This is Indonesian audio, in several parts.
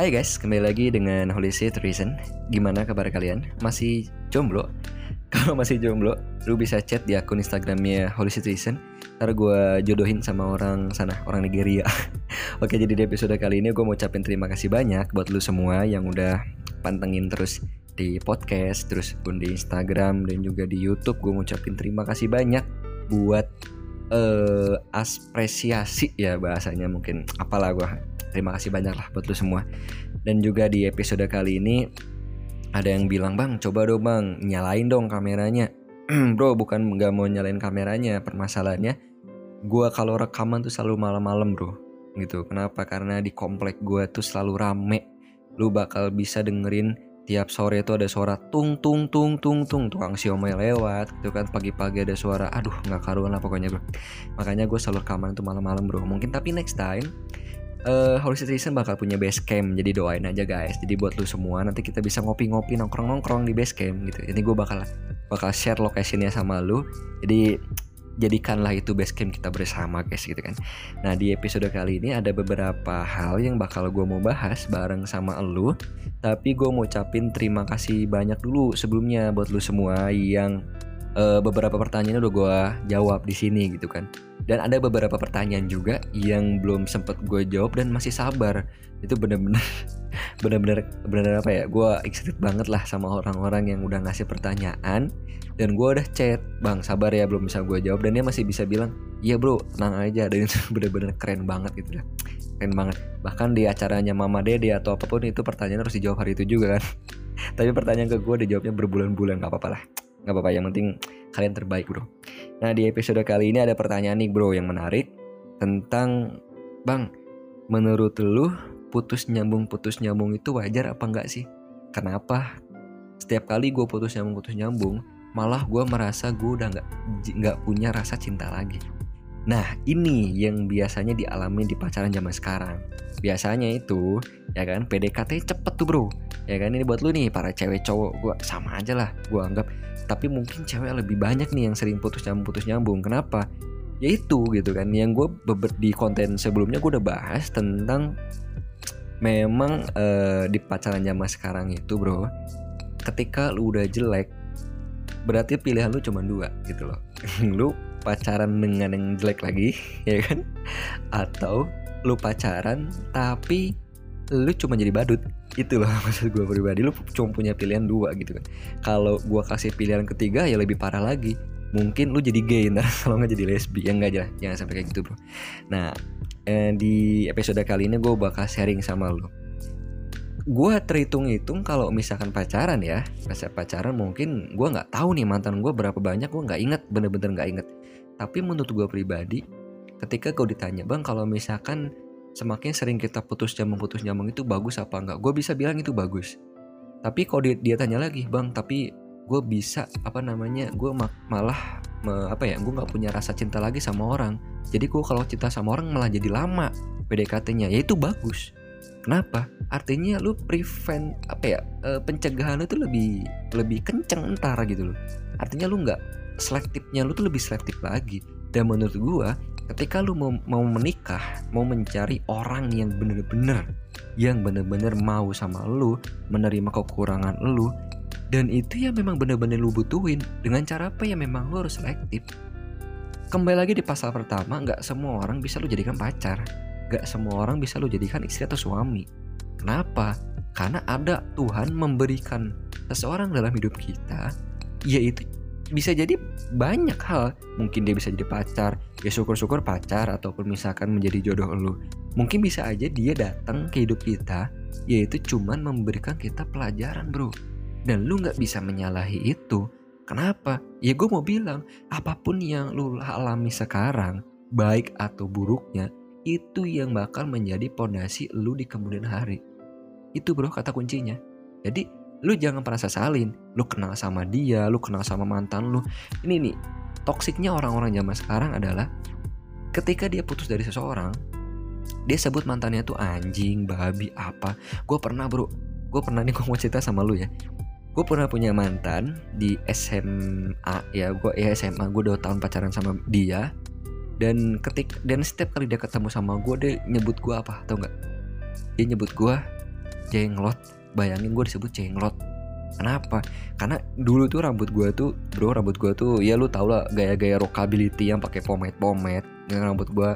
Hai guys, kembali lagi dengan Holy Seed Reason Gimana kabar kalian? Masih jomblo? Kalau masih jomblo, lu bisa chat di akun Instagramnya Holy Seed Reason Ntar gue jodohin sama orang sana, orang Nigeria Oke, jadi di episode kali ini gue mau ucapin terima kasih banyak buat lu semua yang udah pantengin terus di podcast, terus pun di Instagram dan juga di YouTube. Gue mau ucapin terima kasih banyak buat uh, apresiasi ya bahasanya mungkin. Apalah gue terima kasih banyak lah buat lu semua. Dan juga di episode kali ini ada yang bilang bang, coba dong bang nyalain dong kameranya. Bro, bukan nggak mau nyalain kameranya, permasalahannya gue kalau rekaman tuh selalu malam-malam bro. Gitu. Kenapa? Karena di komplek gue tuh selalu rame. Lu bakal bisa dengerin tiap sore itu ada suara tung tung tung tung tung. Tukang siomay lewat gitu kan. Pagi-pagi ada suara aduh nggak karuan lah pokoknya bro. Makanya gue selalu rekaman itu malam-malam bro. Mungkin tapi next time uh, Holy Citizen bakal punya base camp jadi doain aja guys. Jadi buat lu semua nanti kita bisa ngopi-ngopi nongkrong-nongkrong di base camp gitu. Jadi gue bakal bakal share lokasinya sama lu. Jadi jadikanlah itu base camp kita bersama guys gitu kan. Nah di episode kali ini ada beberapa hal yang bakal gue mau bahas bareng sama lu. Tapi gue mau ucapin terima kasih banyak dulu sebelumnya buat lu semua yang uh, beberapa pertanyaan udah gue jawab di sini gitu kan. Dan ada beberapa pertanyaan juga yang belum sempet gue jawab dan masih sabar. Itu bener-bener bener-bener bener apa ya gue excited banget lah sama orang-orang yang udah ngasih pertanyaan. Dan gue udah chat bang sabar ya belum bisa gue jawab. Dan dia masih bisa bilang iya bro tenang aja. Dan itu bener-bener keren banget gitu lah keren banget. Bahkan di acaranya mama dede atau apa pun itu pertanyaan harus dijawab hari itu juga kan. Tapi pertanyaan ke gue dijawabnya berbulan-bulan nggak apa-apa lah nggak apa-apa yang penting kalian terbaik bro. Nah di episode kali ini ada pertanyaan nih bro yang menarik tentang bang menurut lu putus nyambung putus nyambung itu wajar apa enggak sih? Kenapa setiap kali gue putus nyambung putus nyambung malah gue merasa gue udah nggak nggak punya rasa cinta lagi Nah ini yang biasanya dialami di pacaran zaman sekarang. Biasanya itu ya kan PDKT cepet tuh bro. Ya kan ini buat lu nih para cewek cowok gue sama aja lah gue anggap. Tapi mungkin cewek lebih banyak nih yang sering putus nyambung. Putus nyambung Kenapa? Ya itu gitu kan. Yang gue di konten sebelumnya gue udah bahas tentang Memang uh, di pacaran zaman sekarang itu bro Ketika lu udah jelek Berarti pilihan lu cuma dua gitu loh. Lu pacaran dengan yang jelek lagi ya kan? Atau lu pacaran tapi lu cuma jadi badut. Itu loh maksud gue pribadi. Lu cuma punya pilihan dua gitu kan. Kalau gue kasih pilihan ketiga ya lebih parah lagi. Mungkin lu jadi gay ntar kalau nggak jadi lesbi. Ya enggak aja jangan sampai kayak gitu bro. Nah eh, di episode kali ini gue bakal sharing sama lu. Gue terhitung-hitung kalau misalkan pacaran ya pas pacaran mungkin gue nggak tahu nih mantan gue berapa banyak gue nggak inget bener-bener nggak inget tapi menurut gue pribadi, ketika kau ditanya, bang kalau misalkan semakin sering kita putus nyambung putus nyambung itu bagus apa enggak? Gue bisa bilang itu bagus. Tapi kalau dia, dia tanya lagi, bang tapi gue bisa apa namanya gue malah me, apa ya gue nggak punya rasa cinta lagi sama orang. Jadi gue kalau cinta sama orang malah jadi lama PDKT-nya ya itu bagus. Kenapa? Artinya lu prevent apa ya e, pencegahan itu lebih lebih kenceng entar gitu loh. Artinya lu nggak selektifnya lu tuh lebih selektif lagi. Dan menurut gua ketika lu mau, mau menikah mau mencari orang yang bener-bener yang bener-bener mau sama lu menerima kekurangan lu dan itu yang memang bener-bener lu butuhin dengan cara apa ya memang lu harus selektif? Kembali lagi di pasal pertama nggak semua orang bisa lu jadikan pacar. Nggak semua orang bisa lu jadikan istri atau suami. Kenapa? Karena ada Tuhan memberikan seseorang dalam hidup kita yaitu bisa jadi banyak hal. Mungkin dia bisa jadi pacar. Ya syukur-syukur pacar ataupun misalkan menjadi jodoh lu. Mungkin bisa aja dia datang ke hidup kita yaitu cuman memberikan kita pelajaran bro. Dan lu nggak bisa menyalahi itu. Kenapa? Ya gue mau bilang apa pun yang lu alami sekarang baik atau buruknya itu yang bakal menjadi pondasi lu di kemudian hari. Itu bro kata kuncinya. Jadi lu jangan pernah sesalin lu kenal sama dia lu kenal sama mantan lu. Ini nih toksiknya orang-orang zaman sekarang adalah ketika dia putus dari seseorang dia sebut mantannya tuh anjing babi apa. Gue pernah bro. Gue pernah nih gue mau cerita sama lu ya. Gue pernah punya mantan di SMA ya gue ya SMA gue udah tahun pacaran sama dia. Dan ketik dan setiap kali dia ketemu sama gue dia nyebut gue apa tau nggak? Dia nyebut gue jenglot bayangin gue disebut jenglot Kenapa? Karena dulu tuh rambut gue tuh, bro rambut gue tuh, ya lu tau lah gaya-gaya rockability yang pakai pomade-pomade, dengan rambut gue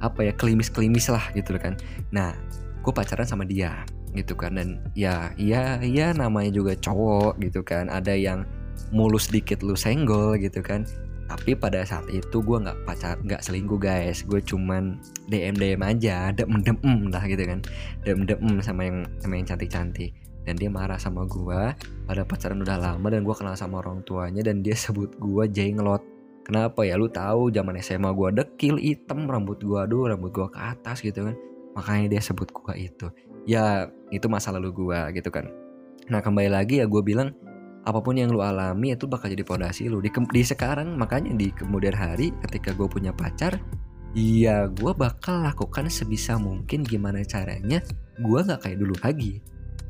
apa ya klimis-klimis lah gitu kan. Nah, gue pacaran sama dia gitu kan dan ya iya iya namanya juga cowok gitu kan. Ada yang mulus dikit lu senggol gitu kan tapi pada saat itu gue nggak pacar nggak selingkuh guys. Gue cuman dm dm aja dem dem lah gitu kan. Dem dem sama yang sama yang cantik cantik dan dia marah sama gue pada pacaran udah lama dan gue kenal sama orang tuanya dan dia sebut gue jenglot. Kenapa ya? Lu tahu zaman SMA gue dekil hitam rambut gue aduh rambut gue ke atas gitu kan. Makanya dia sebut gue itu. Ya itu masa lalu gue gitu kan. Nah kembali lagi ya gue bilang apa pun yang lu alami itu bakal jadi fondasi lu. Di, di sekarang makanya di kemudian hari ketika gue punya pacar ya gue bakal lakukan sebisa mungkin gimana caranya gue nggak kayak dulu lagi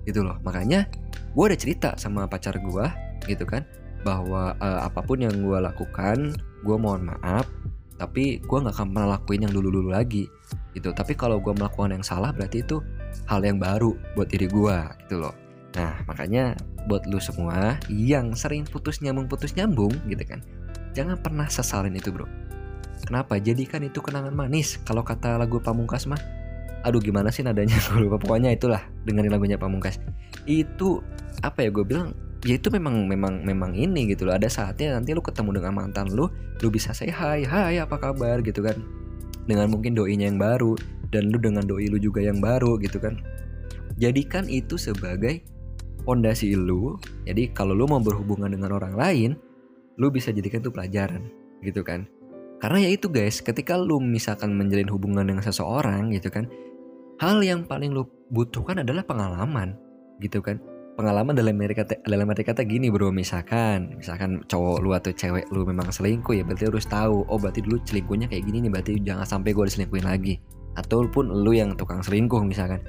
gitu loh. Makanya gue udah cerita sama pacar gue gitu kan bahwa uh, apa pun yang gue lakukan gue mohon maaf tapi gue nggak akan pernah lakuin yang dulu dulu lagi gitu. Tapi kalau gue melakukan yang salah berarti itu hal yang baru buat diri gue gitu loh nah makanya buat lu semua yang sering putus nyambung putus nyambung gitu kan jangan pernah sesalin itu bro. Kenapa? Jadikan itu kenangan manis. Kalau kata lagu Pamungkas mah aduh gimana sih nadanya? Gue lupa. Pokoknya itulah dengerin lagunya Pamungkas. Itu apa ya gue bilang ya itu memang memang memang ini gitu loh. Ada saatnya nanti lu ketemu dengan mantan lu lu bisa say hai hai apa kabar? Gitu kan. Dengan mungkin doinya yang baru dan lu dengan doi lu juga yang baru gitu kan. Jadikan itu sebagai pondasi lu. Jadi kalau lu mau berhubungan dengan orang lain, lu bisa jadikan itu pelajaran gitu kan. Karena ya itu guys, ketika lu misalkan menjalin hubungan dengan seseorang gitu kan, hal yang paling lu butuhkan adalah pengalaman gitu kan. Pengalaman dalam arti kata, dalam arti kata gini bro, misalkan misalkan cowok lu atau cewek lu memang selingkuh ya berarti harus tahu, oh berarti dulu selingkuhnya kayak gini nih, berarti jangan sampai gue diselingkuhin lagi. Ataupun lu yang tukang selingkuh misalkan,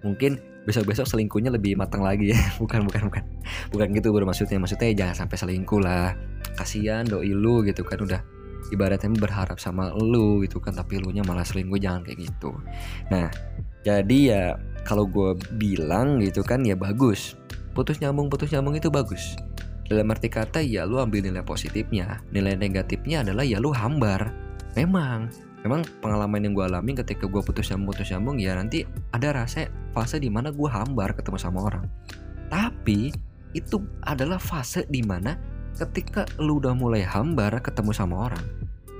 mungkin besok-besok selingkuhnya lebih matang lagi ya. Bukan bukan bukan. Bukan gitu bro. Maksudnya maksudnya jangan sampai selingkuh lah. Kasihan doi lu gitu kan udah ibaratnya berharap sama lu gitu kan tapi lu nya malah selingkuh jangan kayak gitu. Nah jadi ya kalau gue bilang gitu kan ya bagus. Putus nyambung putus nyambung itu bagus. Dalam arti kata ya lu ambil nilai positifnya. Nilai negatifnya adalah ya lu hambar. Memang memang pengalaman yang gue alami ketika gue putus nyambung putus nyambung ya nanti ada rasa fase di mana gue hambar ketemu sama orang. Tapi itu adalah fase di mana ketika lu udah mulai hambar ketemu sama orang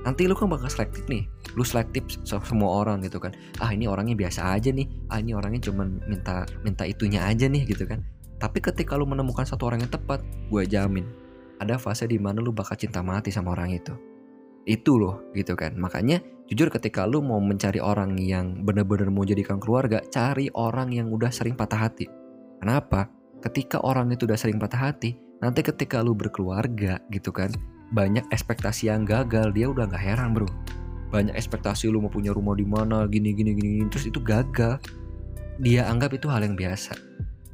nanti lu kan bakal selektif nih. Lu selektif semua orang gitu kan. Ah ini orangnya biasa aja nih. Ah ini orangnya cuman minta minta itunya aja nih gitu kan. Tapi ketika lu menemukan satu orang yang tepat gue jamin ada fase di mana lu bakal cinta mati sama orang itu itu loh gitu kan. Makanya jujur ketika lu mau mencari orang yang bener-bener mau jadikan keluarga cari orang yang udah sering patah hati. Kenapa? Ketika orang itu udah sering patah hati nanti ketika lu berkeluarga gitu kan banyak ekspektasi yang gagal dia udah nggak heran bro. Banyak ekspektasi lu mau punya rumah di mana gini gini gini terus itu gagal. Dia anggap itu hal yang biasa.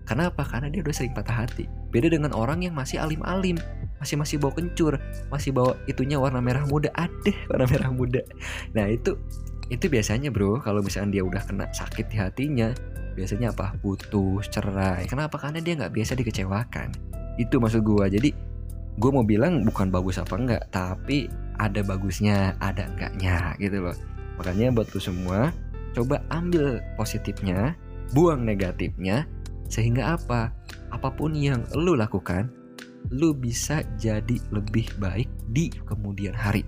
Kenapa? Karena dia udah sering patah hati. Beda dengan orang yang masih alim-alim, masih masih bawa kencur, masih bawa itunya warna merah muda. Ada warna merah muda. Nah itu itu biasanya bro, kalau misalnya dia udah kena sakit di hatinya, biasanya apa? Putus, cerai. Kenapa? Karena dia nggak biasa dikecewakan. Itu maksud gue. Jadi gue mau bilang bukan bagus apa enggak, tapi ada bagusnya, ada enggaknya gitu loh. Makanya buat lu semua, coba ambil positifnya, buang negatifnya, sehingga apa? Apa pun yang lu lakukan, lu bisa jadi lebih baik di kemudian hari.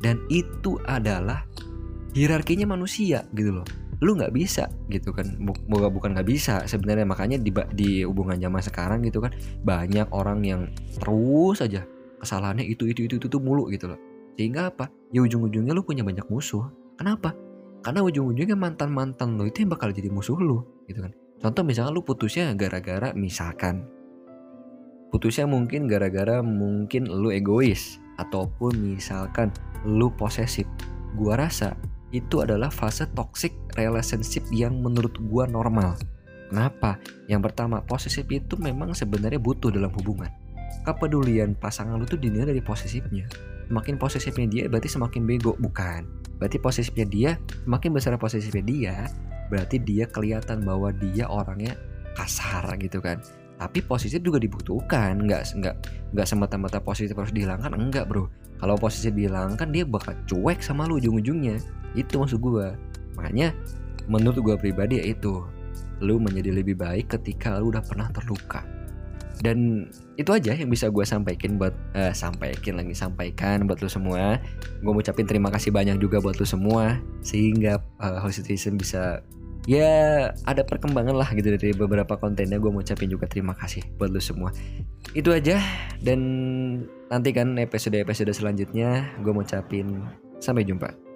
Dan itu adalah hierarkinya manusia gitu loh. Lu nggak bisa gitu kan, bukan bukan nggak bisa sebenarnya makanya di di hubungan zaman sekarang gitu kan banyak orang yang terus aja kesalahannya itu itu itu itu, itu mulu gitu loh. Sehingga apa? Ya ujung-ujungnya lu punya banyak musuh. Kenapa? Karena ujung-ujungnya mantan-mantan lo itu yang bakal jadi musuh lu gitu kan. Contoh misalkan lu putusnya gara-gara misalkan putusnya mungkin gara-gara mungkin lu egois ataupun misalkan lu posesif. Gua rasa itu adalah fase toxic relationship yang menurut gua normal. Kenapa? Yang pertama, posesif itu memang sebenarnya butuh dalam hubungan. Kepedulian pasangan lu tuh dinilai dari posesifnya. Semakin posesifnya dia berarti semakin bego, bukan. Berarti posesifnya dia, semakin besar posesifnya dia, berarti dia kelihatan bahwa dia orangnya kasar gitu kan tapi positif juga dibutuhkan. Nggak nggak nggak semata-mata positif harus dihilangkan enggak bro. Kalau positif dihilangkan dia bakal cuek sama lu ujung-ujungnya. Itu maksud gue makanya menurut gue pribadi ya itu lu menjadi lebih baik ketika lu udah pernah terluka. Dan itu aja yang bisa gue sampaikan buat uh, sampaikan lagi sampaikan buat lu semua. Gue mau ucapin terima kasih banyak juga buat lu semua sehingga uh, Citizen bisa ya ada perkembangan lah gitu dari beberapa kontennya. Gue mau ucapin juga terima kasih buat lu semua. Itu aja. Dan nanti kan episode episode selanjutnya. Gue mau ucapin sampai jumpa